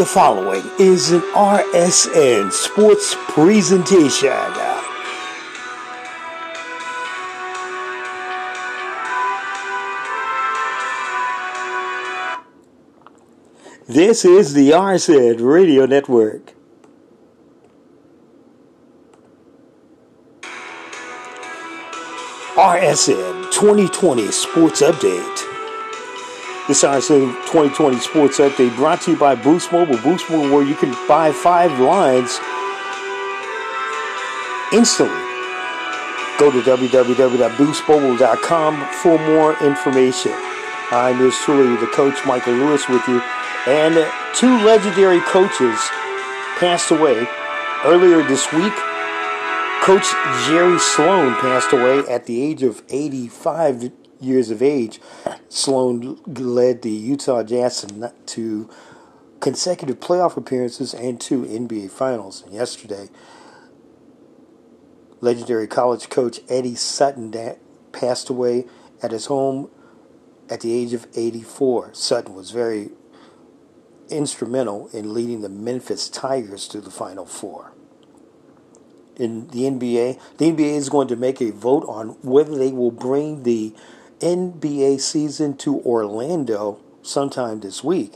The following is an RSN sports presentation. This is the RSN Radio Network. RSN 2020 Sports Update. This RSN 2020 Sports Update brought to you by Boost Mobile. Boost Mobile, where you can buy five lines instantly. Go to www.boostmobile.com for more information. I'm yours truly, the coach Michael Lewis, with you. And two legendary coaches passed away earlier this week. Coach Jerry Sloan passed away at the age of 85 years of age. Sloan led the Utah Jazz to consecutive playoff appearances and two NBA Finals. Yesterday, legendary college coach Eddie Sutton passed away at his home at the age of 84. Sutton was very instrumental in leading the Memphis Tigers to the Final Four in the NBA. The NBA is going to make a vote on whether they will bring the NBA season to Orlando sometime this week.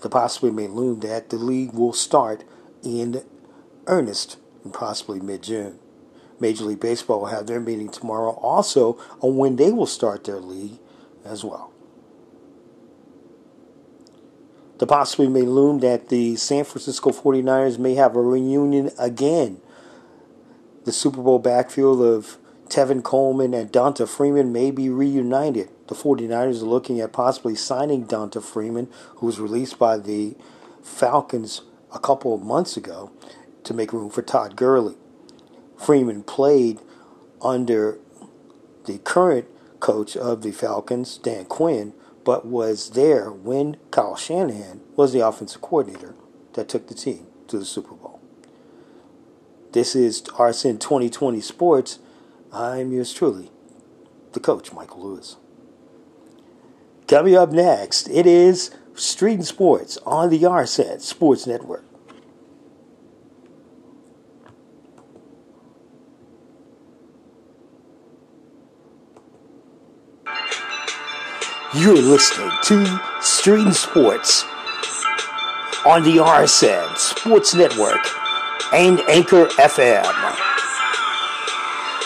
The possibility may loom that the league will start in earnest in possibly mid June. Major League Baseball will have their meeting tomorrow also on when they will start their league as well. The possibility may loom that the San Francisco 49ers may have a reunion again the Super Bowl backfield of Tevin Coleman and Devonta Freeman may be reunited. The 49ers are looking at possibly signing Devonta Freeman, who was released by the Falcons a couple of months ago, to make room for Todd Gurley. Freeman played under the current coach of the Falcons, Dan Quinn, but was there when Kyle Shanahan was the offensive coordinator that took the team to the Super Bowl. This is RSN 2020 Sports. I'm yours truly, the coach, Michael Lewis. Coming up next, it is Street and Sports on the RSN Sports Network. You're listening to Street and Sports on the RSN Sports Network and Anchor FM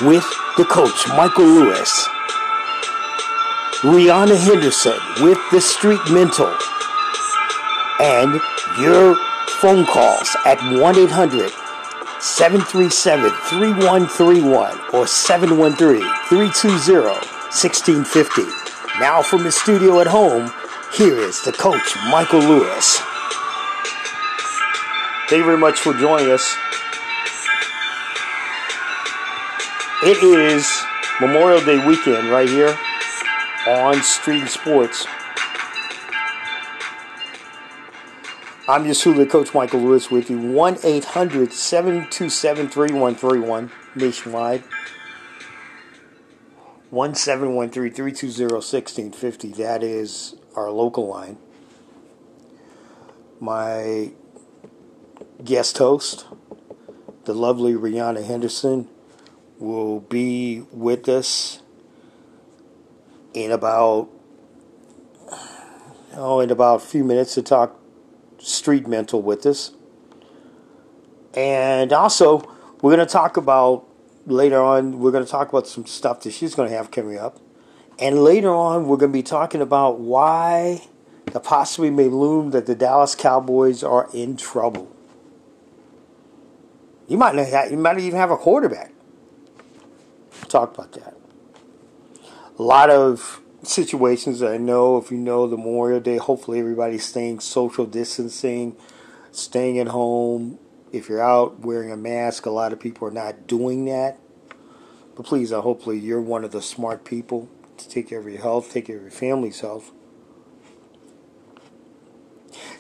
with the coach Michael Lewis, Re'Aunna Henderson with the Street Mental, and your phone calls at 1 800 737 3131 or 713 320 1650. Now from the studio at home, here is the coach Michael Lewis. Thank you very much for joining us. It is Memorial Day weekend right here on Street Sports. I'm your Hula Coach Michael Lewis with you. 1 800 727 3131 nationwide. 1713 320 1650. That is our local line. My guest host, the lovely Re'Aunna Henderson, will be with us in about oh in about a few minutes to talk street mental with us. And also, we're going to talk about later on, we're going to talk about some stuff that she's going to have coming up. And later on, we're going to be talking about why the possibility may loom that the Dallas Cowboys are in trouble. You might not have, you might even have a quarterback. Talk about that. A lot of situations I know, if you know the Memorial Day, hopefully everybody's staying social distancing, staying at home. If you're out wearing a mask, a lot of people are not doing that. But please, uh, hopefully you're one of the smart people to take care of your health, take care of your family's health.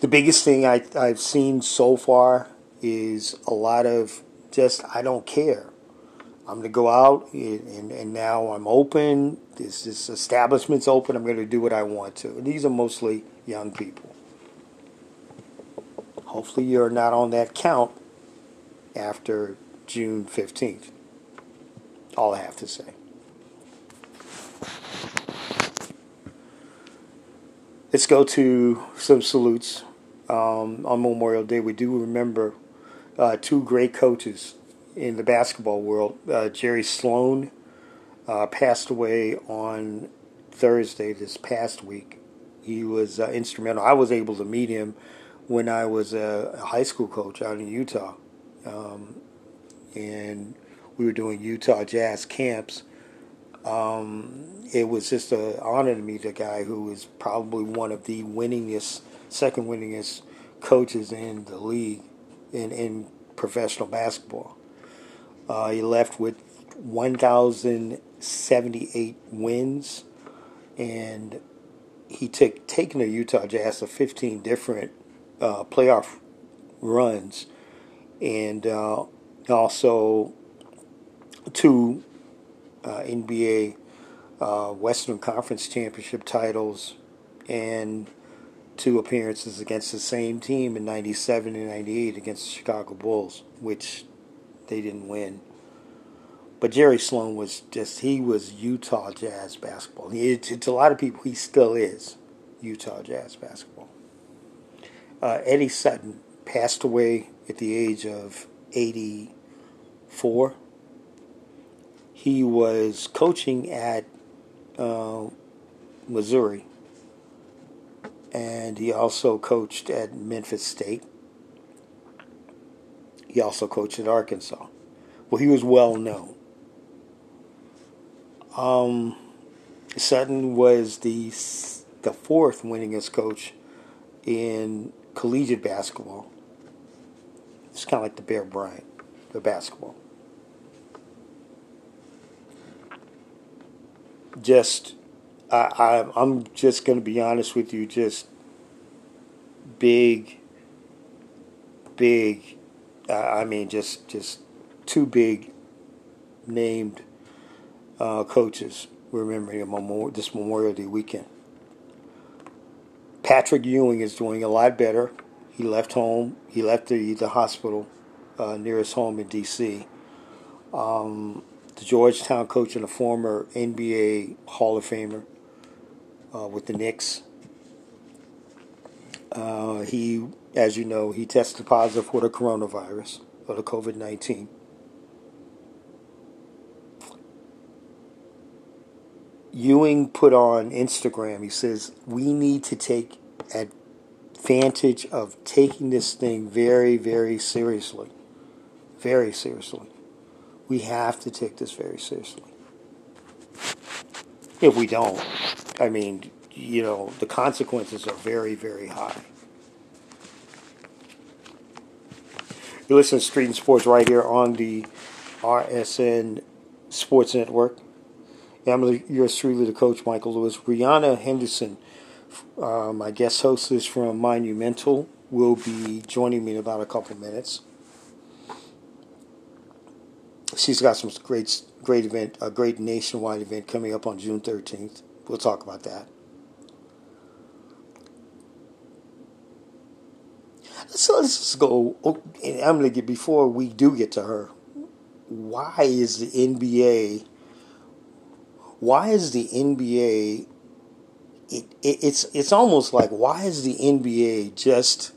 The biggest thing I, I've seen so far is a lot of just I don't care. I'm going to go out and, and now I'm open. This, this establishment's open. I'm going to do what I want to. And these are mostly young people. hopefully you're not on that count after June 15th. All I have to say. Let's go to some salutes. Um, on Memorial Day, we do remember uh, two great coaches in the basketball world. Uh, Jerry Sloan uh, passed away on Thursday this past week. He was uh, instrumental. I was able to meet him when I was a high school coach out in Utah. Um, and we were doing Utah Jazz camps. Um, it was just an honor to meet a guy who is probably one of the winningest, second winningest coaches in the league in, in professional basketball. Uh, he left with 1,078 wins, and he took taken the Utah Jazz to 15 different uh, playoff runs, and uh, also two uh, NBA uh, Western Conference championship titles, and two appearances against the same team in 97 and 98 against the Chicago Bulls, which they didn't win. But Jerry Sloan was just, he was Utah Jazz basketball. He, to a lot of people, he still is Utah Jazz basketball. Uh, Eddie Sutton passed away at the age of 84. He was coaching at uh, Missouri and he also coached at Memphis State. He also coached at Arkansas. Well, he was well known. Um, Sutton was the the fourth winningest coach in collegiate basketball. It's kind of like the Bear Bryant, the basketball. Just I, I am just going to be honest with you. Just big, big. Uh, I mean, just just two big named uh, coaches remembering this Memorial Day weekend. Patrick Ewing is doing a lot better. He left home. He left the the hospital uh, near his home in D.C. Um, the Georgetown coach and a former NBA Hall of Famer uh, with the Knicks. Uh, he, as you know, he tested positive for the coronavirus or the COVID 19. Ewing put on Instagram, he says, We need to take advantage of taking this thing very, very seriously. Very seriously. We have to take this very seriously. If we don't, I mean, you know, the consequences are very, very high. You listen to Street and Sports right here on the RSN Sports Network. I'm your truly, the coach, Michael Lewis. Brianna Henderson, uh, my guest hostess from Monumental, will be joining me in about a couple minutes. She's got some great, great event, a great nationwide event coming up on June 13th. We'll talk about that. So let's just go. I'm going to get before we do get to her. Why is the NBA? Why is the NBA? It, it, it's it's almost like why is the NBA just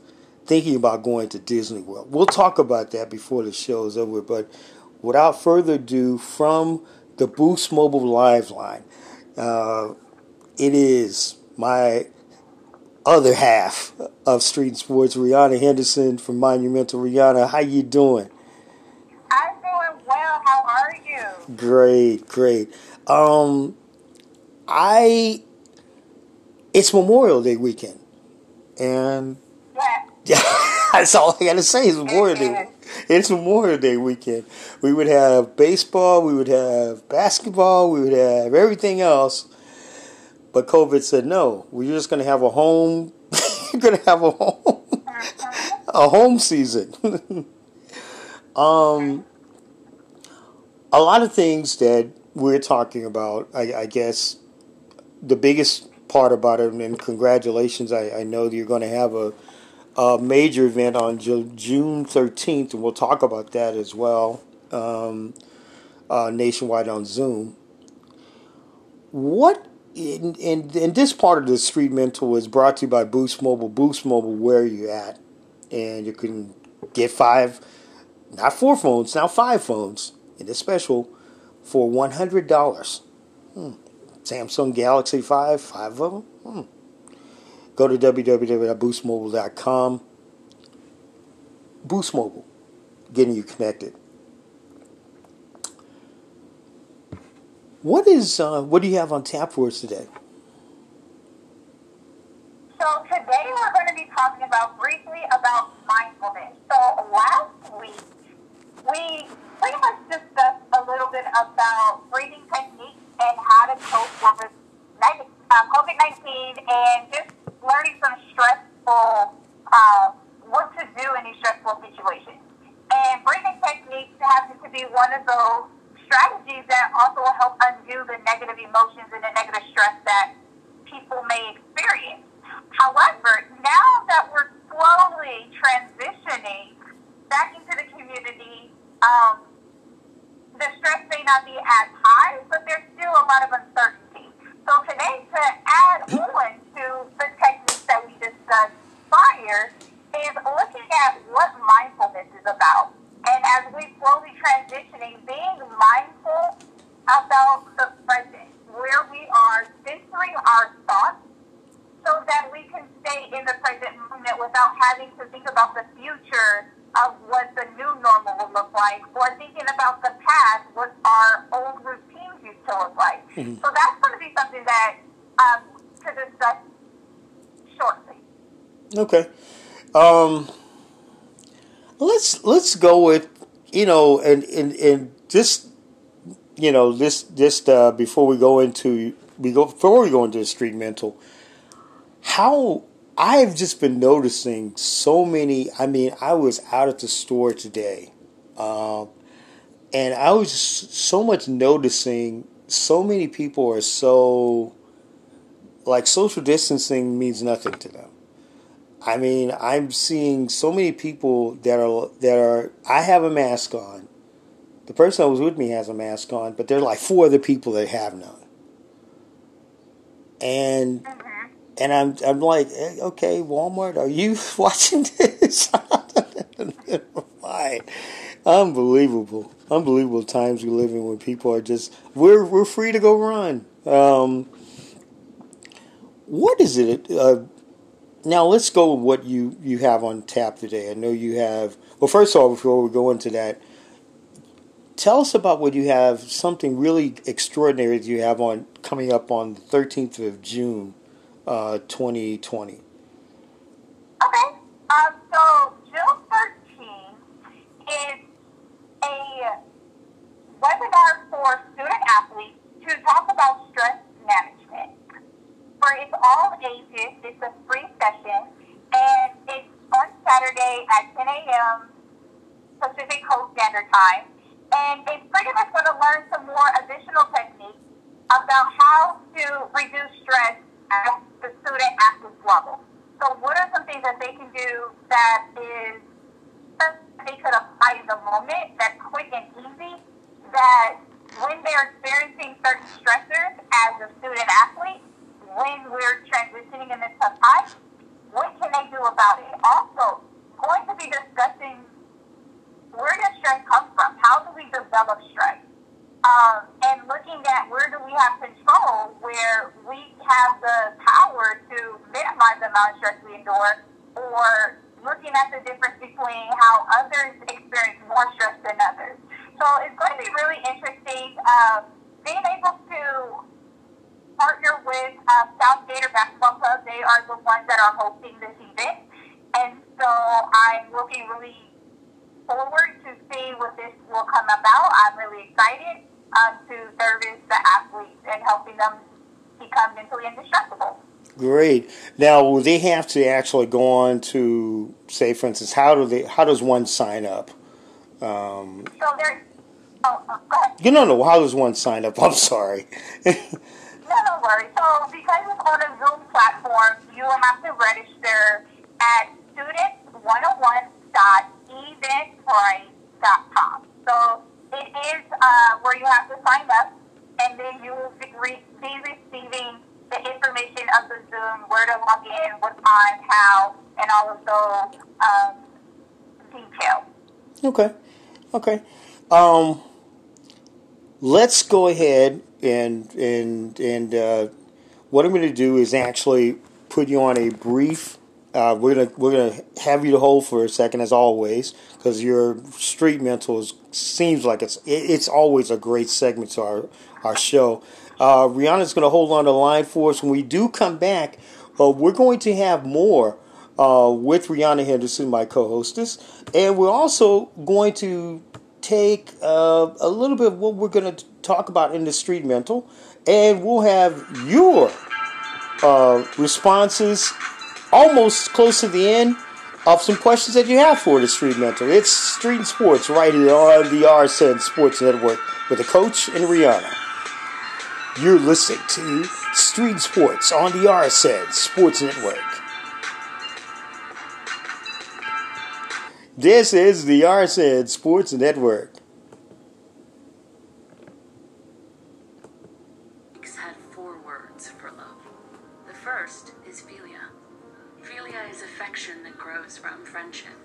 thinking about going to Disney World? We'll talk about that before the show is over. But without further ado, from the Boost Mobile Live line, uh, it is my other half of Street Sports, Re'Aunna Henderson from Monumental. Re'Aunna, how you doing? I'm doing well. How are you? Great, great. Um, I it's Memorial Day weekend, and yeah, that's all I got to say. It's Memorial Day. It's Memorial Day weekend. We would have baseball, we would have basketball, we would have everything else but COVID said no. We're just going to have a home. You're going to have a home, a home season. um, a lot of things that we're talking about. I, I, guess the biggest part about it, and congratulations. I, I know you're going to have a a major event on Ju- June 13th, and we'll talk about that as well, um, uh, nationwide on Zoom. What in, in in this part of the Street Mental is brought to you by Boost Mobile. Boost Mobile, where are you at, and you can get five, not four phones, now five phones in this special for one hundred dollars. Hmm. Samsung Galaxy Five, five of them. Hmm. Go to www.boostmobile.com. Boost Mobile, getting you connected. What is uh, what do you have on tap for us today? So today we're going to be talking about briefly about mindfulness. So last week we pretty much discussed a little bit about breathing techniques and how to cope with uh, COVID nineteen and just learning some stressful uh, what to do in these stressful situations. And breathing techniques happen to be one of those strategies that also will help undo the negative emotions and the negative stress that people may experience. However, now that we're slowly transitioning back into the community, um, the stress may not be as high, but there's still a lot of uncertainty. So today, to add on to the techniques that we discussed prior, is looking at what mindfulness is about. And as we slowly transitioning, being mindful about the present, where we are centering our thoughts so that we can stay in the present moment without having to think about the future of what the new normal will look like or thinking about the past, what our old routines used to look like. Mm-hmm. So that's going to be something that um, to discuss shortly. Okay. Um, let's let's go with you know and and and just you know this just uh, before we go into we go before we go into the street mental how I've just been noticing so many. I mean, I was out at the store today, uh, and I was just so much noticing. So many people are so like social distancing means nothing to them. I mean, I'm seeing so many people that are that are. I have a mask on. The person that was with me has a mask on, but there are like four other people that have none. And and I'm I'm like, eh, okay, Walmart, are you watching this? Fine. Unbelievable, unbelievable times we live in when people are just we're we're free to go run. Um, what is it? Uh, now let's go with what you, you have on tap today. I know you have. Well, first of all, before we go into that, tell us about what you have. Something really extraordinary that you have on coming up on the thirteenth of June, uh, twenty twenty. Okay. Um, so June thirteenth is a webinar for student athletes to talk about stress for it's all ages. It's a free session, and it's on Saturday at 10 a.m. Pacific Coast Standard Time. And it's pretty much going to learn some more additional techniques about how to reduce stress at the student athlete level. So, what are some things that they can do that is they could apply in the moment, that's quick and easy, that when they're experiencing certain stressors as a student athlete, when we're transitioning in this tough time, what can they do about it? Also, going to be discussing where does stress come from? How do we develop stress? Um, and looking at where do we have control, where we have the power to minimize the amount of stress we endure, or looking at the difference between how others experience more stress than others. So it's going to be really interesting uh, being able to partner with uh, South Gator Basketball Club. They are the ones that are hosting this event. And so I'm looking really forward to see what this will come about. I'm really excited um, to service the athletes and helping them become mentally indestructible. Great. Now, will they have to actually go on to, say, for instance, how do they? How does one sign up? Um, so there's. Oh, oh, go ahead. You know how does one sign up? I'm sorry. No, don't worry. So because it's on a Zoom platform, you will have to register at students101.eventbrite.com. So it is uh, where you have to sign up, and then you will be, re- be receiving the information of the Zoom, where to log in, what time, how, and all of those um, details. Okay. Okay. Um, let's go ahead and and and uh, what I'm going to do is actually put you on a brief. Uh, we're gonna we're gonna have you to hold for a second as always because your street mental is, seems like it's it's always a great segment to our our show. Uh, Re'Aunna's going to hold on the line for us when we do come back. Uh, we're going to have more uh, with Re'Aunna Henderson, my co-hostess, and we're also going to take uh, a little bit of what we're going to talk about in the street mental, and we'll have your uh, responses almost close to the end of some questions that you have for the street mental. It's street and sports right here on the RSN Sports Network with the coach and Re'Aunna. You're listening to Street Sports on the RSN Sports Network. This is the RSN Sports Network. had four words for love. The first is philia. Philia is affection that grows from friendship.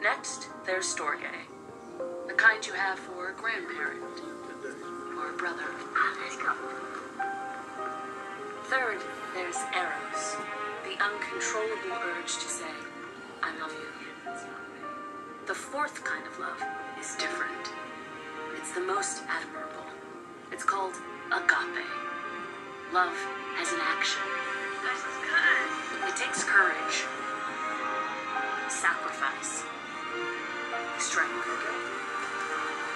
Next, there's storge, the kind you have for a grandparent or a brother. Third, there's eros, the uncontrollable urge to say, I love you. The fourth kind of love is different. It's the most admirable. It's called agape. Love as an action. This is good. It takes courage, sacrifice, strength.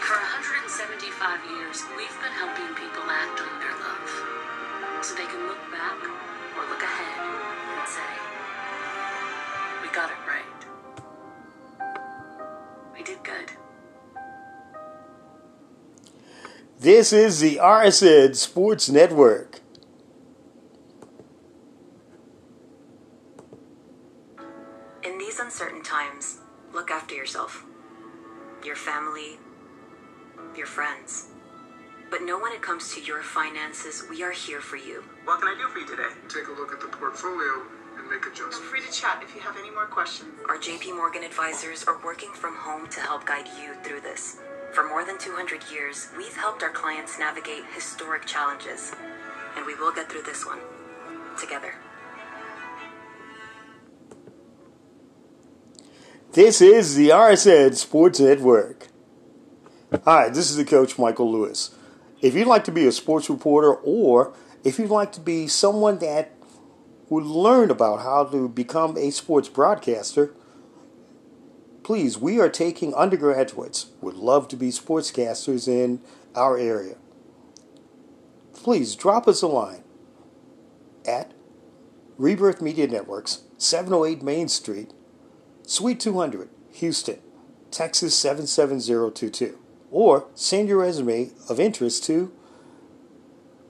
For 175 years, we've been helping people act on their love so they can look back or look ahead and say, We got it right. We did good. This is the RSN Sports Network. Here for you. What can I do for you today? Take a look at the portfolio and make adjustments. Feel free to chat if you have any more questions. Our JP Morgan advisors are working from home to help guide you through this. For more than 200 years, we've helped our clients navigate historic challenges. And we will get through this one together. This is the RSN Sports Network. Hi, this is the coach Michael Lewis. If you'd like to be a sports reporter or if you'd like to be someone that would learn about how to become a sports broadcaster, please, we are taking undergraduates would love to be sportscasters in our area. Please drop us a line at Rebirth Media Networks, 708 Main Street, Suite 200, Houston, Texas 77022. Or send your resume of interest to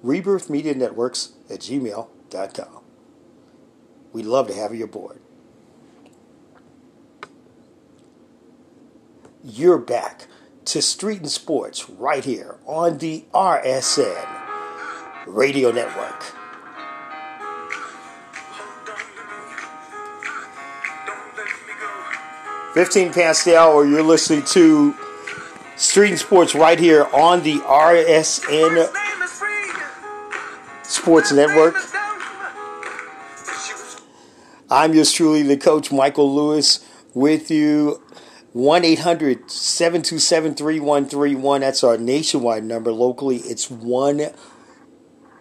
rebirthmedianetworks at gmail.com. We'd love to have you aboard. You're back to Street and Sports right here on the RSN Radio Network. Fifteen past the hour. You're listening to Street and Sports right here on the RSN Sports Network. I'm yours truly, the coach Michael Lewis, with you. 1 800 727 3131. That's our nationwide number. Locally, it's 1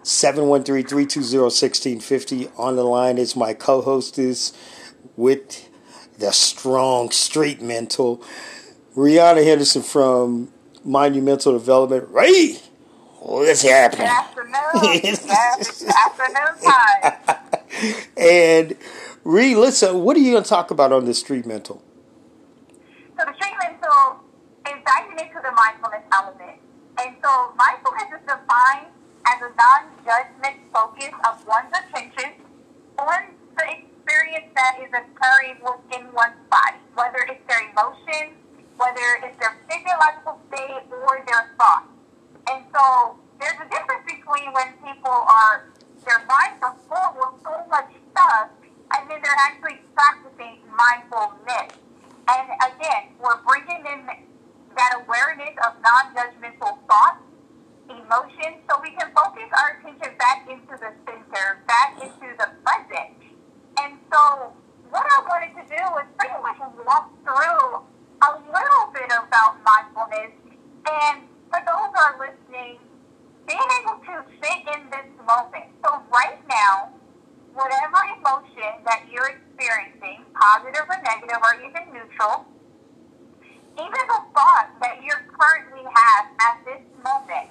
713 320 1650. On the line is my co hostess with the strong street mental, Re'Aunna Henderson from Monumental Development. Ray, what's happening? Good afternoon. it's afternoon time. And Ree, listen, what are you going to talk about on this street mental? So the street mental is diving into the mindfulness element. And so mindfulness is defined as a non-judgment focus of one's attention on the experience that is occurring within one's body, whether it's their emotions, whether it's their physiological state, or their thoughts. And so there's a difference between when people are, their minds are full with so much stuff, and then they're actually practicing mindfulness. And again, we're bringing in that awareness of non-judgmental thoughts, emotions, so we can focus our attention back into the center, back into the present. And so what I wanted to do was pretty much walk through a little bit about mindfulness. And for those who are listening, being able to sit in this moment. So right now, whatever emotion that you're experiencing, positive or negative or even neutral, even the thought that you currently have at this moment,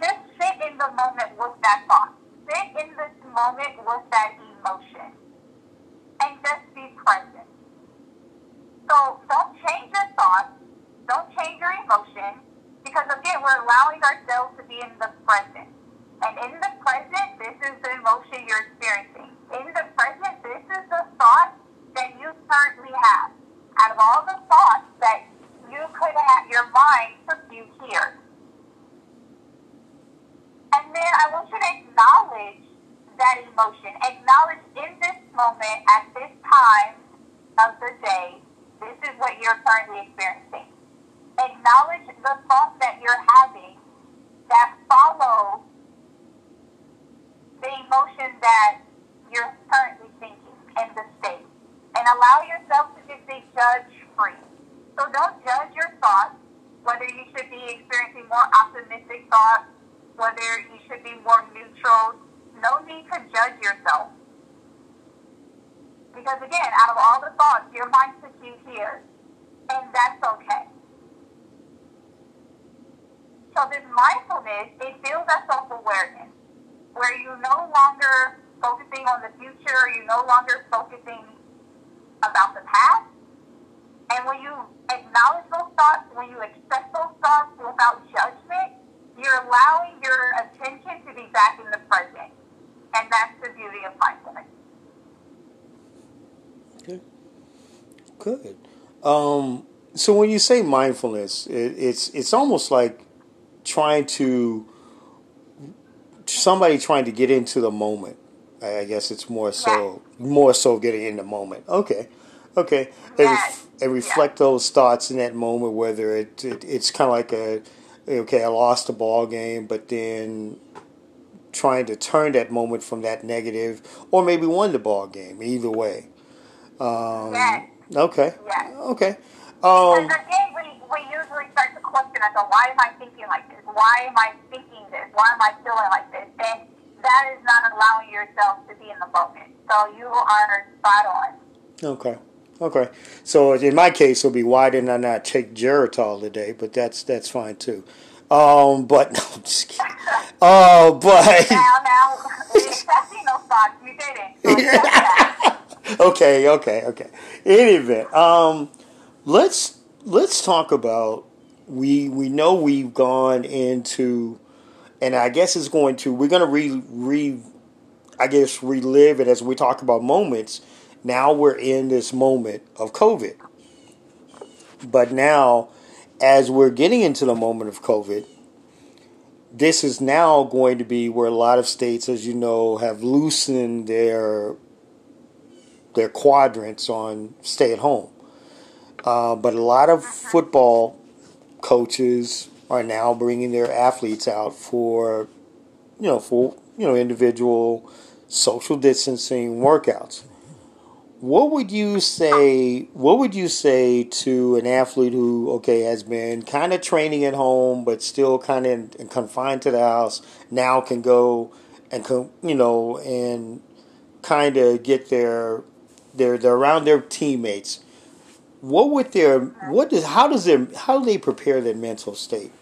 just sit in the moment with that thought. Sit in this moment with that emotion. And just be present. So don't change your thoughts. Don't change your emotion. Because again, we're allowing ourselves to be in the present. And in the present, this is the emotion you're experiencing. In the present, this is the thought that you currently have. Out of all the thoughts that you could have, your mind took you here. And then I want you to acknowledge that emotion. Acknowledge in this moment, at this time of the day, this is what you're currently experiencing. Acknowledge the thoughts that you're having that follow the emotion that you're currently thinking in the state. And allow yourself to just be judge free. So don't judge your thoughts, whether you should be experiencing more optimistic thoughts, whether you should be more neutral. No need to judge yourself. Because again, out of all the thoughts, your mind took you here. And that's okay. So this mindfulness, it builds that self-awareness where you're no longer focusing on the future, you're no longer focusing about the past. And when you acknowledge those thoughts, when you accept those thoughts without judgment, you're allowing your attention to be back in the present. And that's the beauty of mindfulness. Good. Um, so when you say mindfulness, it, it's it's almost like trying to somebody trying to get into the moment. I guess it's more so more so getting in the moment. Okay, okay, and, Yes. ref- and reflect those thoughts in that moment. Whether it, it it's kind of like a okay, I lost the ball game, but then trying to turn that moment from that negative, or maybe won the ball game. Either way. Um, Yes. Okay. Yes. Okay. Because Um, again, we, we usually start to question ourselves, why am I thinking like this? Why am I thinking this? Why am I feeling like this? And that is not allowing yourself to be in the moment. So you are spot on. okay. Okay. So in my case, it'll be why didn't I not take Geritol today? But that's that's fine too. Um, but no, I'm just kidding. Oh, but Now, now, we accepting those thoughts. You didn't. So. okay, okay, okay. Any event, um, let's let's talk about we we know we've gone into, and I guess it's going to we're going to re re, I guess relive it as we talk about moments. Now we're in this moment of COVID, but now as we're getting into the moment of COVID. This is now going to be where a lot of states, as you know, have loosened their their quadrants on stay at home. Uh, but a lot of football coaches are now bringing their athletes out for, you know, for you know individual social distancing workouts. What would you say? What would you say to an athlete who, okay, has been kind of training at home, but still kind of confined to the house, now can go and you know and kind of get their they're they're around their teammates. What would their what does how does their how do they prepare their mental state?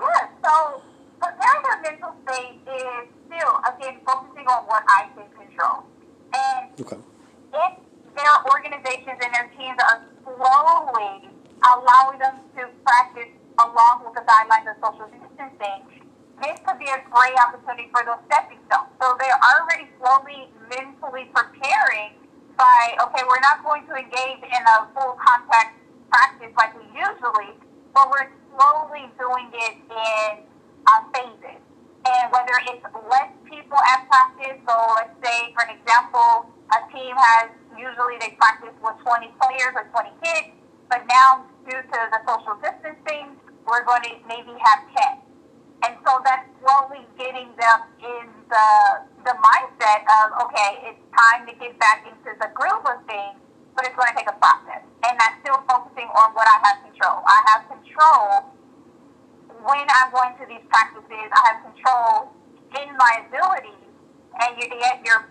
Yeah, so preparing their mental state is still, again, focusing on what I can control. And Okay. if their organizations and their teams are slowly allowing them to practice along with the guidelines of social distancing, this could be a great opportunity for those stepping stones. So they're already slowly mentally preparing by, okay, we're not going to engage in a full contact practice like we usually, but we're slowly doing it in uh, phases. And whether it's less people at practice, so let's say, for an example, a team has usually they practice with 20 players or 20 kids, but now due to the social distancing, we're going to maybe have 10. And so that's slowly getting them in the the mindset of okay, it's time to get back into the groove of things, but it's going to take a process. And I'm still focusing on what I have control. I have control when I'm going to these practices. I have control in my abilities, and you yet you're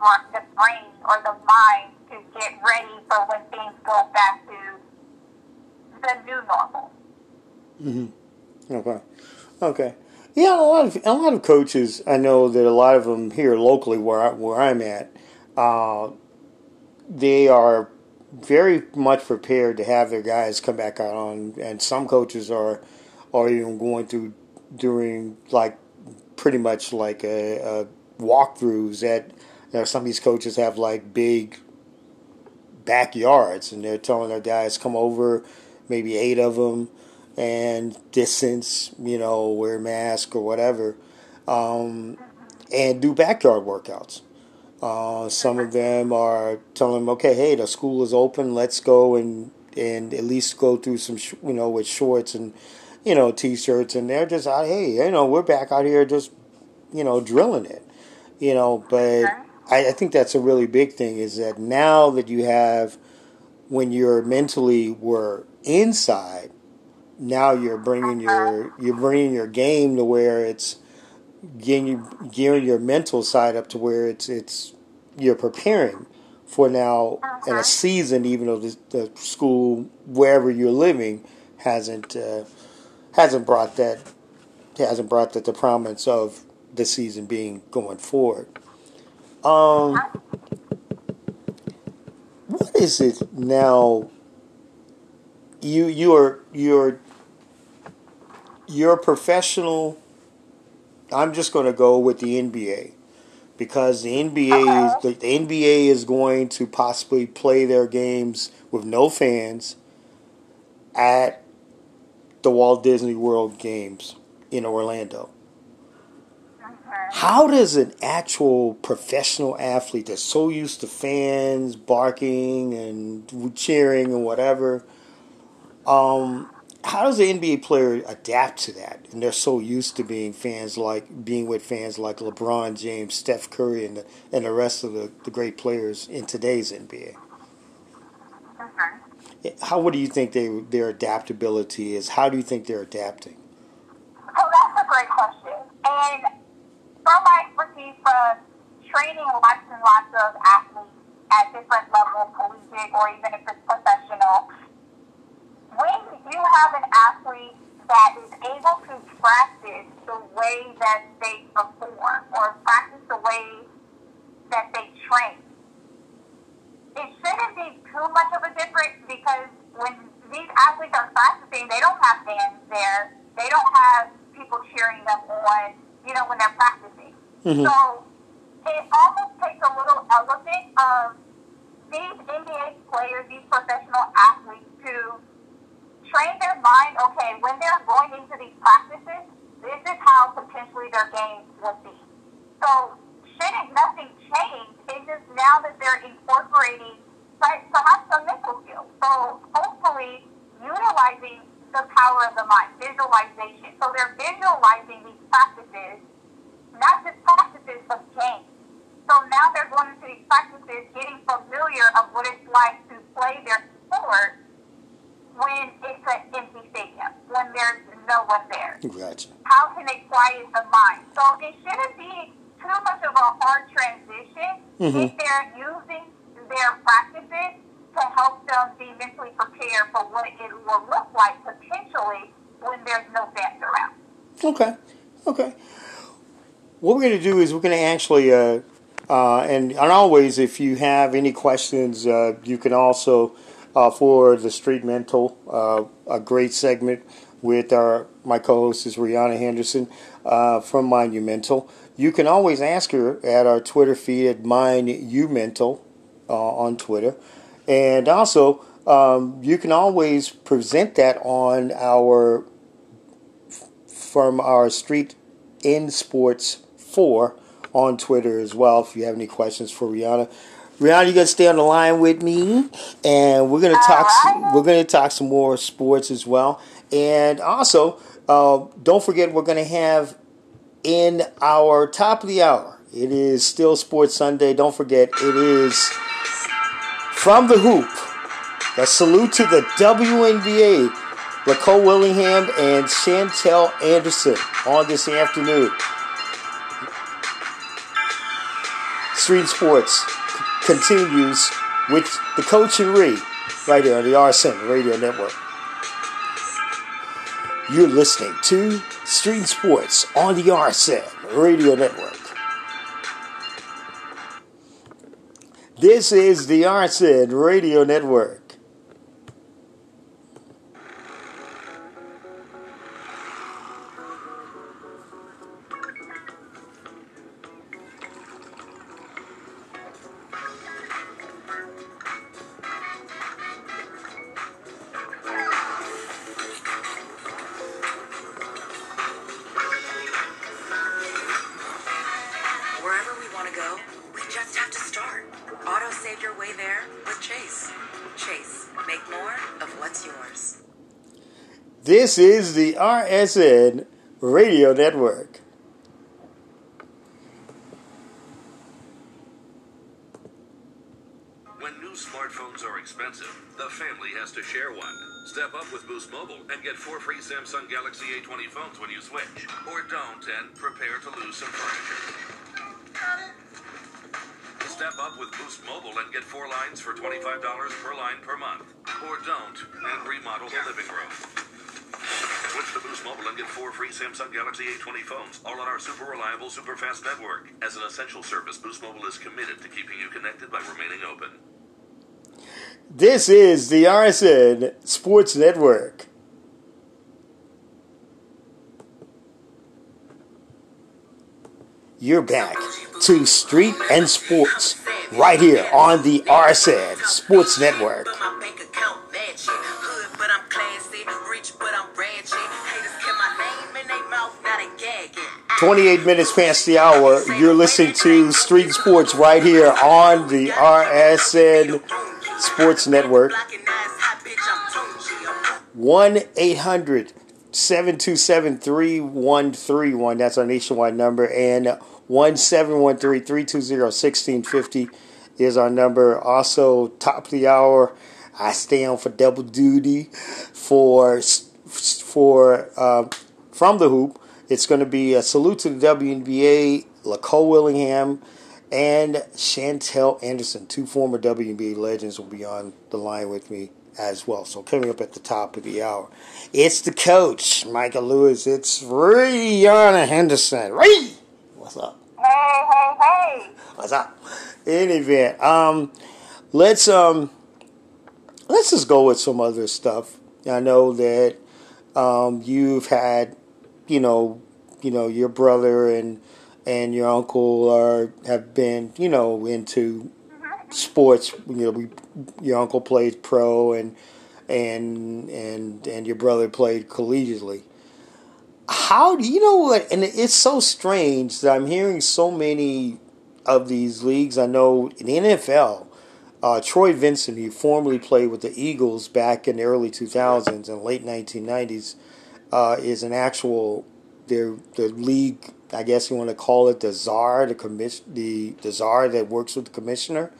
prepping the brain or the mind to get ready for when things go back to the new normal. Mm-hmm. Okay. Okay. Yeah, a lot of a lot of coaches. I know that a lot of them here locally, where I, where I'm at, uh, they are very much prepared to have their guys come back out on. And some coaches are are even going through doing like pretty much like a, a walkthroughs you know, some of these coaches have like big backyards, and they're telling their guys come over, maybe eight of them and distance, you know, wear a mask or whatever, um, and do backyard workouts. Uh, some of them are telling them, okay, hey, the school is open. Let's go and and at least go through some, sh- you know, with shorts and you know t-shirts, and they're just out. Hey, you know, we're back out here just you know drilling it, you know. But I, I think that's a really big thing is that now that you have when you're mentally were inside now you're bringing your you're bringing your game to where it's getting you gearing your mental side up to where it's it's you're preparing for now in a season, even though the, the school wherever you're living hasn't uh, hasn't brought that hasn't brought that the prominence of the season being going forward. Um, what is it now? You you are you're you're professional. I'm just going to go with the NBA because the NBA is the, the NBA is going to possibly play their games with no fans at the Walt Disney World Games in Orlando. How does an actual professional athlete that's so used to fans barking and cheering and whatever, um, how does the NBA player adapt to that? And they're so used to being fans like being with fans like LeBron James, Steph Curry, and the, and the rest of the, the great players in today's NBA. Okay. How what do you think they their adaptability is? How do you think they're adapting? So that's a great question. And from my expertise from training lots and lots of athletes at different levels, collegiate or even if it's professional, when you have an athlete that is able to practice the way that they perform or practice the way that they train, it shouldn't be too much of a difference because when these athletes are practicing, they don't have fans there. They don't have people cheering them on, you know, when they're practicing. Mm-hmm. So it almost takes a little element of these NBA players, these professional athletes to train their mind, okay, when they're going into these practices, this is how potentially their game will be. So shouldn't nothing change? It's just now that they're incorporating perhaps some mental skills. So hopefully utilizing the power of the mind, visualization. So they're visualizing these practices, not just practices, but games. So now they're going into these practices, getting familiar of what it's like to play their sport when it's an empty stadium, when there's no one there. Gotcha. How can they quiet the mind? So it shouldn't be too much of a hard transition mm-hmm. if they're using their practices to help them be mentally prepared for what it will look like potentially when there's no fans around. Okay. Okay. What we're going to do is we're going to actually, uh, uh, and, and always, if you have any questions, uh, you can also uh, for the Street Mental, uh, a great segment with our my co-host is Re'Aunna Henderson. uh, from Monumental. You can always ask her at our Twitter feed at MindUmental uh, on Twitter. And also, um, you can always present that on our from our Street in Sports 4 on Twitter as well if you have any questions for Re'Aunna. Re'Aunna, you're gonna stay on the line with me, and we're gonna talk. Some, we're gonna talk some more sports as well, and also uh, don't forget we're gonna have in our top of the hour. It is still Sports Sunday. Don't forget it is from the hoop. A salute to the WNBA, Nicole Willingham and Chantel Anderson on this afternoon. Street Sports continues with the coach and Ree right here on the RSN Radio Network. You're listening to Street Sports on the RSN Radio Network. This is the RSN Radio Network. This is the RSN Radio Network. Samsung Galaxy A20 phones, all on our super reliable, super fast network. As an essential service, Boost Mobile is committed to keeping you connected by remaining open. This is the RSN Sports Network. You're back to Street and Sports right here on the RSN Sports Network. 28 minutes past the hour. You're listening to Street Sports right here on the RSN Sports Network. Blocking eyes, hot bitch, I'm Tunchi. 1 800 727 3131. That's our nationwide number. And 1 713 320 1650 is our number. Also, top of the hour, I stay on for double duty for, for uh, from the hoop. It's going to be a salute to the WNBA, Lacole Willingham, and Chantel Anderson. Two former WNBA legends will be on the line with me as well. So coming up at the top of the hour, it's the coach, Michael Lewis. It's Re'Aunna Henderson. Ree, what's up? Hey, hey, hey. What's up? In event, um, let's um, let's just go with some other stuff. I know that um, you've had, you know, you know, your brother and and your uncle are have been, you know, into sports. You know, we, your uncle played pro and and and and your brother played collegiately. How do you know what? And it's so strange that I'm hearing so many of these leagues. I know in the NFL, uh, Troy Vincent, who formerly played with the Eagles back in the early 2000s and late 1990s, uh, is an actual their the league. I guess you want to call it the czar, the commission, the the czar that works with the commissioner.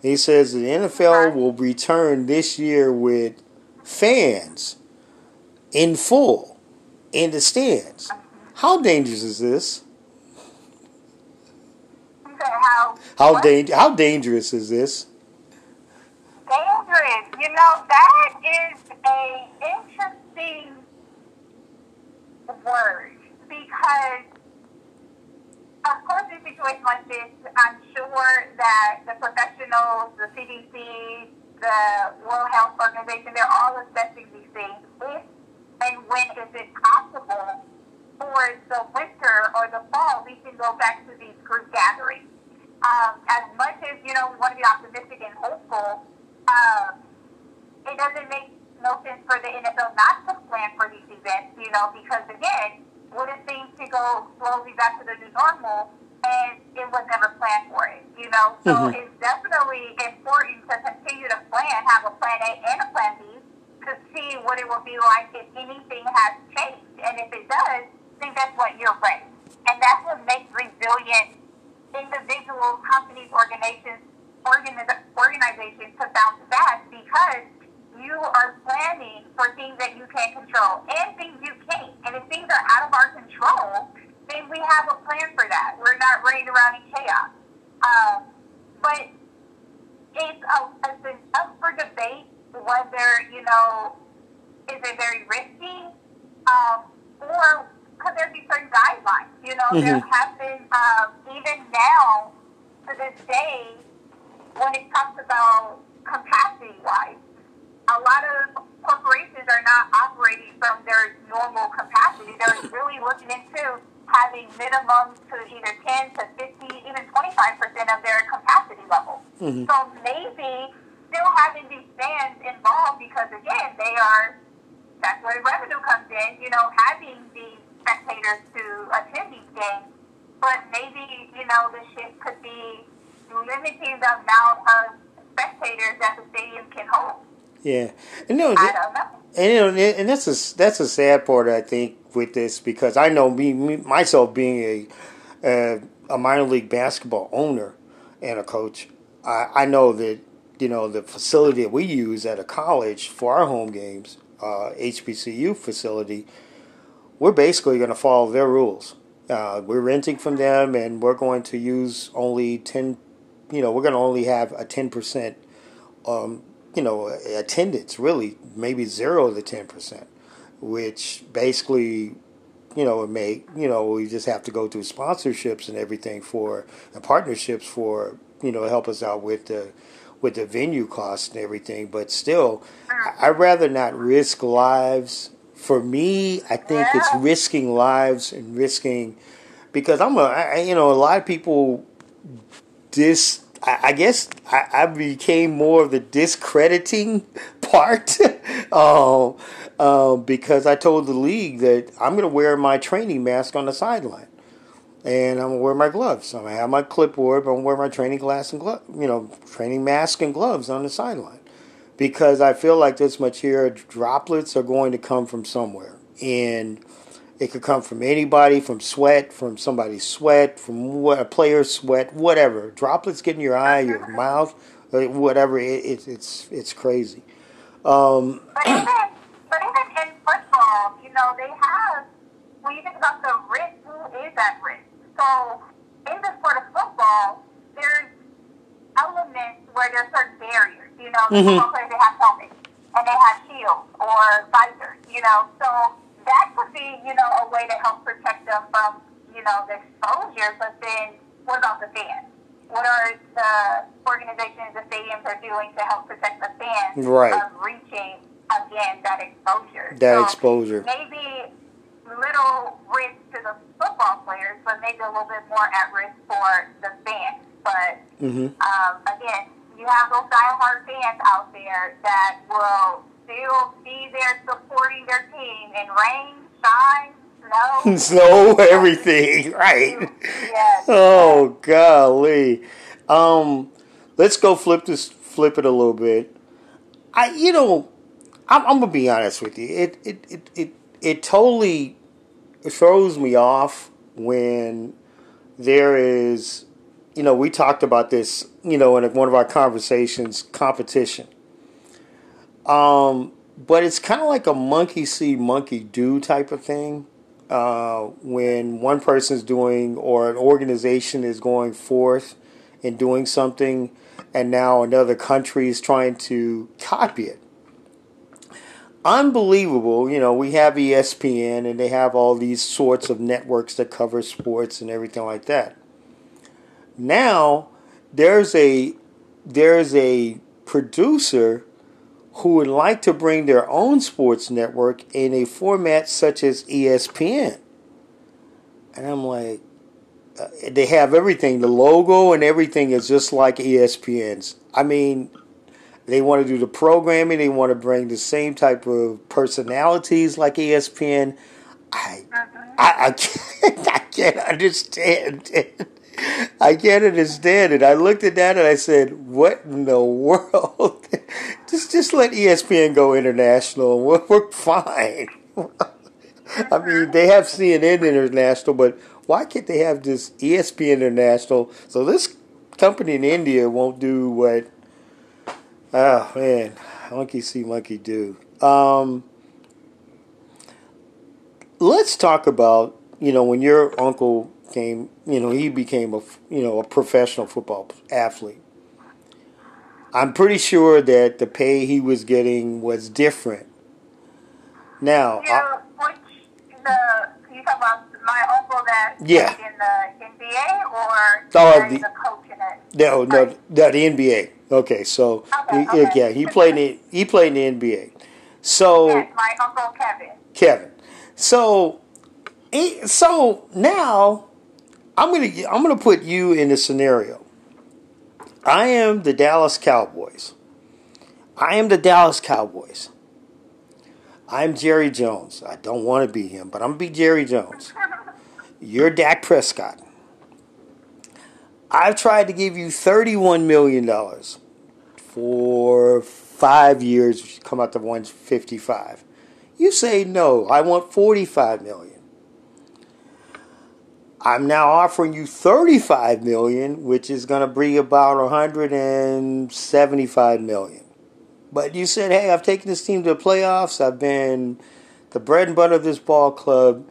He says the NFL will return this year with fans in full in the stands. How dangerous is this? How? How dang- How dangerous is this? dangerous. You know, that is a interesting word because, of course, in a situation like this, I'm sure that the professionals, the CDC, the World Health Organization, they're all assessing these things. If and when is it possible for the winter or the fall we can go back to these group gatherings? Um, as much as, you know, we want to be optimistic and hopeful, um, it doesn't make no sense for the NFL not to plan for these events, you know, because again, if things could go slowly back to the new normal and it was never planned for it, you know? So Mhm. it's definitely important to continue to plan, have a plan A and a plan B to see what it will be like if anything has changed. And if it does, then guess what? You're ready. And that's what makes resilient individuals, companies, organizations, organiz- organizations to bounce back because you are planning for things that you can control and things you can't. And if things are out of our control, then we have a plan for that. We're not running around in chaos. Um, but it's, a, it's been up for debate whether, you know, is it very risky um, or because there's these certain guidelines. You know, there Mhm. have been, um, even now, to this day, when it talks about capacity wise, a lot of corporations are not operating from their normal capacity. They're really looking into having minimums to either 10 to 50, even 25% of their capacity level. Mhm. So maybe still having these fans involved because, again, they are, that's where revenue comes in, you know, having these spectators to attend these games. But maybe, you know, the shift could be limiting the amount of spectators that the stadium can hold. Yeah, and no, know. and you know, and that's a that's a sad part I think with this because I know me, me myself being a uh, a minor league basketball owner and a coach, I, I know that you know the facility that we use at a college for our home games, uh, HBCU facility, we're basically going to follow their rules. Uh, we're renting from them, and we're going to use only ten. You know, we're going to only have a ten percent um, you know, attendance really maybe zero to ten percent, which basically, you know, it may, you know, we just have to go through sponsorships and everything for and partnerships for, you know, help us out with the with the venue costs and everything. But still, I- I'd rather not risk lives. For me, I think it's risking lives and risking because I'm a, I, you know, a lot of people dis I, I guess I, I became more of the discrediting part um, um, because I told the league that I'm going to wear my training mask on the sideline and I'm going to wear my gloves. I'm going to have my clipboard, but I'm going to wear my training glass and glove, you know, training mask and gloves on the sideline because I feel like this material droplets are going to come from somewhere and it could come from anybody, from sweat, from somebody's sweat, from a player's sweat, whatever. Droplets get in your eye, your mouth, uh, whatever. It, it, it's it's crazy. Um, But even, but even in football, you know, they have, when you think about the risk, who is at risk? So in the sport of football, there's elements where there's certain barriers. You know, the Mhm. football players, they have helmets and they have shields or visors, you know. So that could be, you know, a way to help protect them from, you know, the exposure. But then what about the fans? What are the organizations, the stadiums are doing to help protect the fans Right. of reaching, again, that exposure? That So exposure. Maybe little risk to the football players, but maybe a little bit more at risk for the fans. But mhm. um, again, you have those diehard fans out there that will still be there supporting their team in rain, shine, snow. Snow, everything, right? Yes. Oh golly. Um, let's go flip this, flip it a little bit. I, you know, I'm, I'm gonna be honest with you. It, it, it, it, it totally throws me off when there is, you know, we talked about this, you know, in one of our conversations, competition. Um, but it's kind of like a monkey see, monkey do type of thing. Uh, when one person's doing or an organization is going forth and doing something, and now another country is trying to copy it. Unbelievable, you know. We have ESPN, and they have all these sorts of networks that cover sports and everything like that. Now there's a there's a producer who would like to bring their own sports network in a format such as ESPN. And I'm like, uh, they have everything. The logo and everything is just like ESPN's. I mean, they want to do the programming. They want to bring the same type of personalities like ESPN. I, I, I can't, I can't understand it. I can't understand it. I looked at that and I said, "What in the world? just, just let ESPN go international. We're, we're fine." I mean, they have CNN International, but why can't they have this ESPN International? So this company in India won't do what? Oh man, monkey see, monkey do. Um, let's talk about you know when your uncle came, you know he became a you know a professional football athlete. I'm pretty sure that the pay he was getting was different. Now, You know, which the you talk about my uncle that Yeah. in the NBA or Oh, the, the- coach in it? No, no, no, the NBA. Okay, so Okay, he- okay. yeah, he played in he played in the NBA. So Yes, my uncle Kevin. Kevin, so so now I'm gonna I'm gonna put you in a scenario. I am the Dallas Cowboys. I am the Dallas Cowboys. I'm Jerry Jones. I don't want to be him, but I'm gonna be Jerry Jones. You're Dak Prescott. I've tried to give you $31 million for five years, which come out to 155. You say no, I want 45 million. I'm now offering you 35 million, which is going to bring about 175 million. But you said, hey, I've taken this team to the playoffs. I've been the bread and butter of this ball club,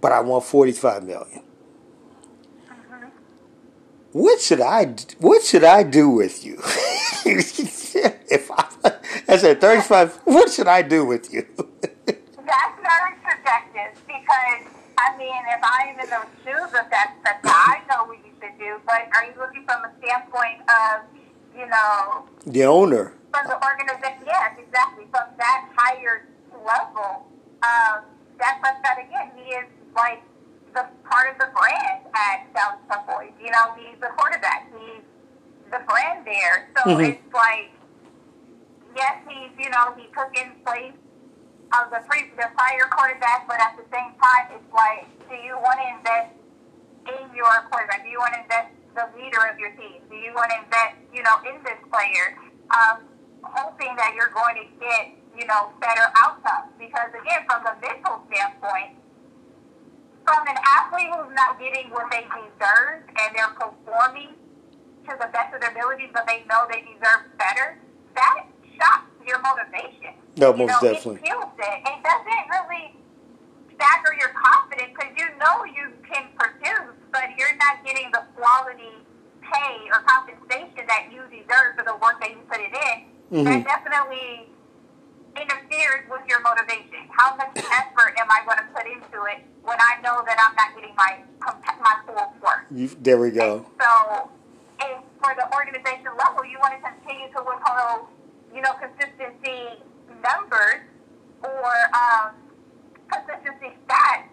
but I want 45 million. Uh-huh. What should I what should I do with you? if I, I said 35, what should I do with you? That's very subjective because I mean, if I'm in those shoes of that, that I know what you should do. But are you looking from a standpoint of, you know, the owner. from the organization? Yes, exactly. From that higher level, um, that Prescott again, he is like the part of the brand at Dallas Cowboys. You know, he's the quarterback. He's the brand there. So Mhm. it's like, yes, he's you know he took in place of the pre the prior quarterback, but at the same time, it's like, do you want to invest in your quarterback? Do you want to invest the leader of your team? Do you want to invest, you know, in this player, um, hoping that you're going to get, you know, better outcomes? Because again, from the mental standpoint, from an athlete who's not getting what they deserve and they're performing to the best of their abilities, but they know they deserve better, that shocks your motivation. No, you most know, definitely. It kills it. It doesn't really stagger your confidence because you know you can produce, but you're not getting the quality pay or compensation that you deserve for the work that you put it in. That Mhm. definitely interferes with your motivation. How much effort am I going to put into it when I know that I'm not getting my my full worth? You, there we go. So, if for the organization level, you want to continue to withhold, you know, consistency numbers or um, consistency stats,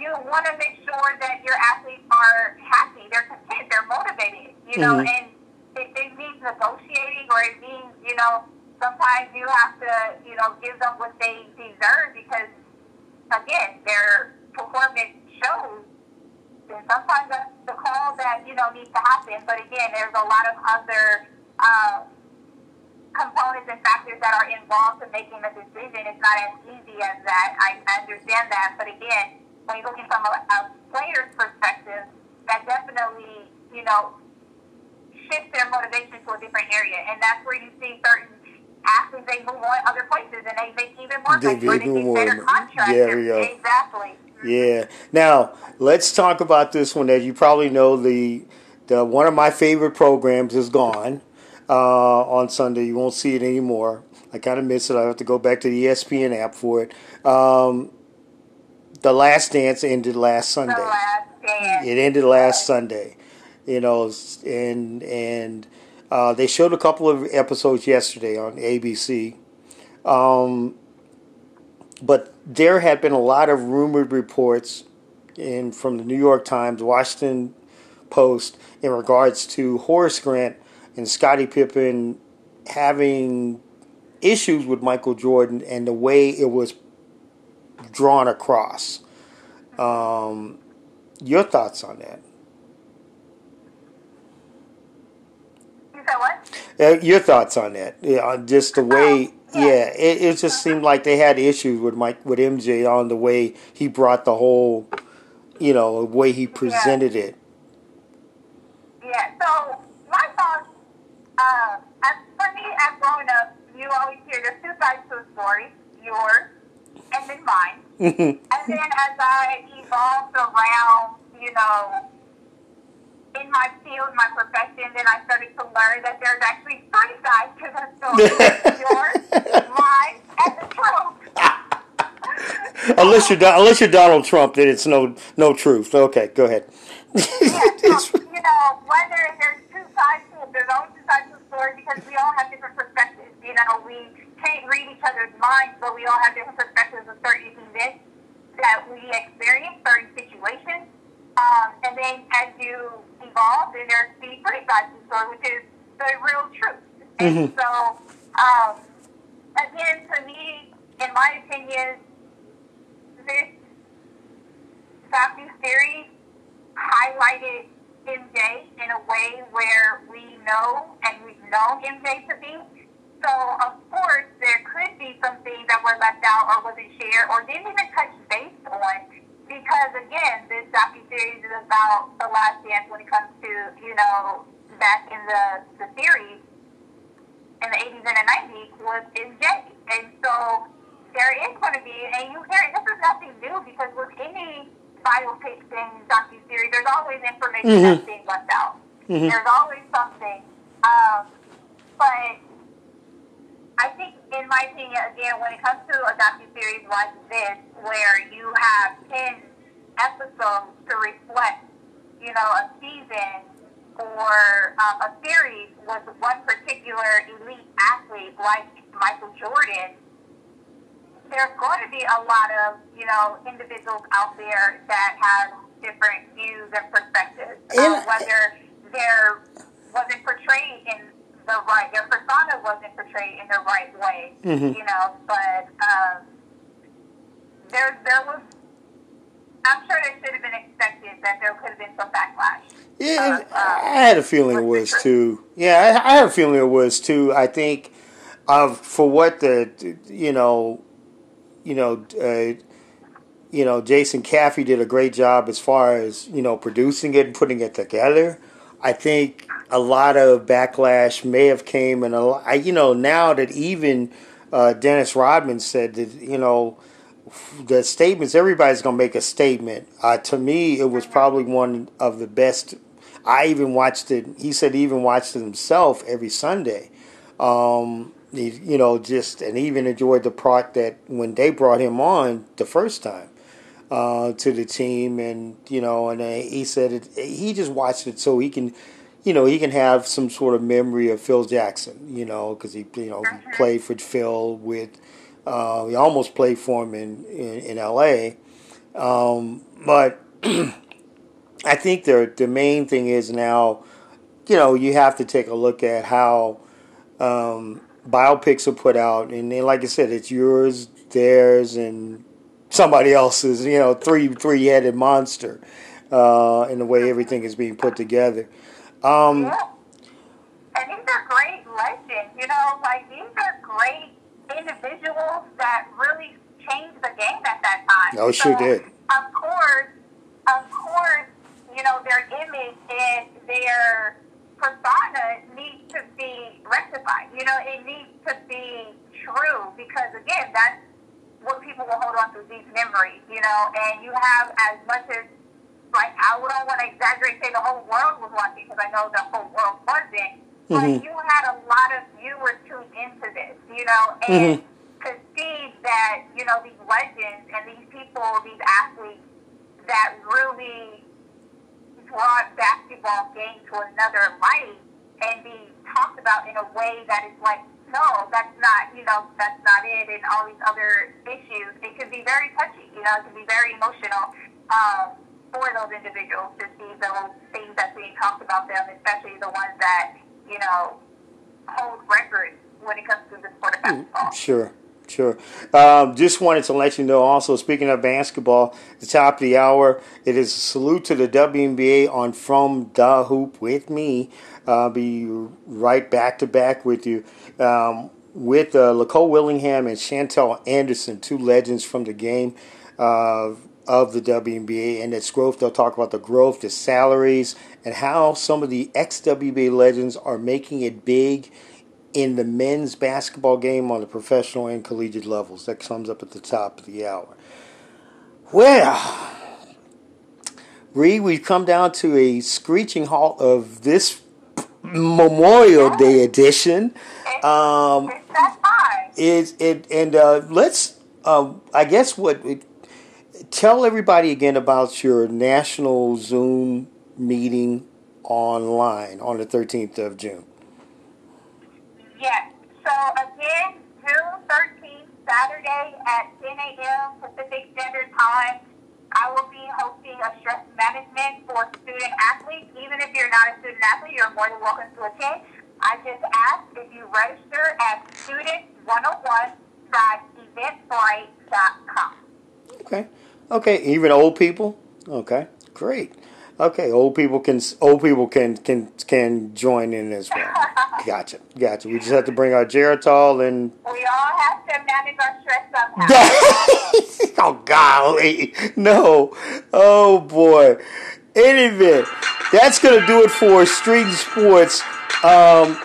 you want to make sure that your athletes are happy, they're content, they're motivated, you know, Mhm. and if it means negotiating or it means, you know, sometimes you have to, you know, give them what they deserve because, again, their performance shows and sometimes that's the call that you know needs to happen. But again, there's a lot of other um, components and factors that are involved in making the decision. It's not as easy as that. I understand that, but again, when you're looking from a, a player's perspective, that definitely you know shifts their motivation to a different area, and that's where you see certain athletes they move on other places and they make even more They money or make they more get better contracts. There we go. Exactly. Yeah. Now let's talk about this one that you probably know. The the one of my favorite programs is gone uh, on Sunday. You won't see it anymore. I kind of miss it. I have to go back to the ESPN app for it. Um, the Last Dance ended last The Sunday. last dance. It ended last Sunday, you know, and and uh, they showed a couple of episodes yesterday on ABC. Um, but there had been a lot of rumored reports in from the New York Times, Washington Post, in regards to Horace Grant and Scottie Pippen having issues with Michael Jordan and the way it was drawn across. Um, your thoughts on that? You said what? Uh, your thoughts on that? Yeah, just the way. Yeah, it, it just seemed like they had issues with Mike with MJ on the way he brought the whole, you know, the way he presented it. Yeah, so my thoughts, uh, as for me, as growing up, you always hear there's two sides to a story, yours and then mine. and then as I evolved around, you know, in my field, my profession, then I started to learn that there's actually three sides to the story. yours, mine, and the truth. unless you're unless you're Donald Trump, then it's no no truth. Okay, go ahead. yeah, so, you know, whether there's two sides to it, there's always two sides to the story because we all have different perspectives. You know, we can't read each other's minds, but we all have different perspectives of certain events that we experience, certain situations. Um, and then as you evolve, then there's the of the story, which is the real truth. And so, um, again, to me, in my opinion, this docu-series highlighted MJ in a way where we know and we've known MJ to be. So, of course, there could be some things that were left out or wasn't shared or didn't even touch base on because, again, this docu-series is about the last dance when it comes to, you know, back in the, the series in the 80s and the 90s was MJ. And so there is going to be, and you hear it, this is nothing new because with any biopic thing, docu-series, there's always information that's being left out. There's always something. Um, but I think, in my opinion, again, when it comes to a docu-series like this, where you have 10 episodes to reflect, you know, a season or um, a series with one particular elite athlete like Michael Jordan, there's going to be a lot of, you know, individuals out there that have different views and perspectives. Um, whether they're wasn't portrayed in the right, their persona wasn't portrayed in the right way, you know. But um, there, there was. I'm sure there should have been expected that there could have been some backlash. Yeah, Uh, I had a feeling it was too. Yeah, I, I had a feeling it was too. I think of for what the you know, you know, uh, you know, Jason Caffey did a great job as far as you know producing it and putting it together. I think a lot of backlash may have came, and a lot, you know, now that even uh, Dennis Rodman said that you know the statements everybody's to make a statement. Uh, to me it was probably one of the best. I even watched it he said he even watched it himself every sunday. Um, he, you know just and even enjoyed the part that when they brought him on the first time uh, to the team and you know and uh, he said it, he just watched it so he can you know he can have some sort of memory of Phil Jackson you know because he you know he played for Phil with uh, he almost played for him in in, in L.A. Um, but I think the the main thing is now, you know, you have to take a look at how um, biopics are put out, and then, like I said, it's yours, theirs, and somebody else's. You know, three three headed monster, uh, in the way everything is being put together. Um, Yeah. And these are great legends, you know, like these are great individuals that really changed the game at that time. Oh, sure So, did. Of course, of course, you know, their image and their persona needs to be rectified. You know, it needs to be true because again, that's what people will hold on to these memories, you know, and you have as much as like I don't want to exaggerate, say the whole world was watching because I know the whole world wasn't. But you had a lot of viewers tuned into this, you know, and to see that you know these legends and these people, these athletes that really brought basketball game to another light and be talked about in a way that is like, no, that's not, you know, that's not it, and all these other issues. It can be very touchy, you know, it can be very emotional. Um, for those individuals to see those things that's being talked about them, especially the ones that, you know, hold records when it comes to the sport of basketball. Sure, sure. Um, just wanted to let you know also, speaking of basketball, the top of the hour, it is a salute to the WNBA on From the Hoop with me. I'll be right back to back with you. Um, with uh, Nicole Willingham and Chantel Anderson, two legends from the game uh, of the WNBA and its growth. They'll talk about the growth, the salaries, and how some of the ex WNBA legends are making it big in the men's basketball game on the professional and collegiate levels. That comes up at the top of the hour. Well, Reed, we've come down to a screeching halt of this Memorial Day edition. Um, is it and uh, let's uh, I guess what tell everybody again about your national Zoom meeting online on the 13th of June. Yes. So again, June 13th, Saturday at 10 a.m. Pacific Standard Time. I will be hosting a stress management for student athletes. Even if you're not a student athlete, you're more than welcome to attend. I just ask if you register at student101.eventbrite.com. Okay. Okay. Even old people? Okay. Great. Okay, old people can old people can can can join in as well. gotcha, gotcha. We just have to bring our Geritol and. We all have to manage our stress somehow. oh golly, no, oh boy. Anyway, that's gonna do it for Street and Sports. Um,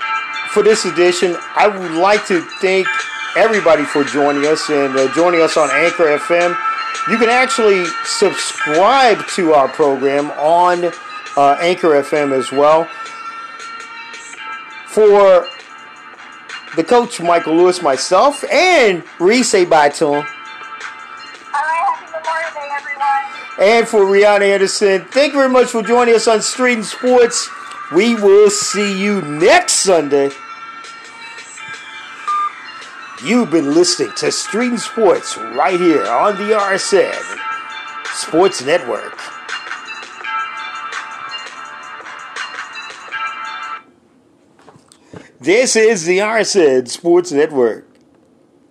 for this edition, I would like to thank everybody for joining us and uh, joining us on Anchor FM. You can actually subscribe to our program on uh, Anchor FM as well. For the coach, Michael Lewis, myself, and Reese, say bye to him. All right, happy Memorial Day, everyone. And for Re'Aunna Anderson, thank you very much for joining us on Street and Sports. We will see you next Sunday. You've been listening to Street and Sports right here on the RSN Sports Network. This is the RSN Sports Network.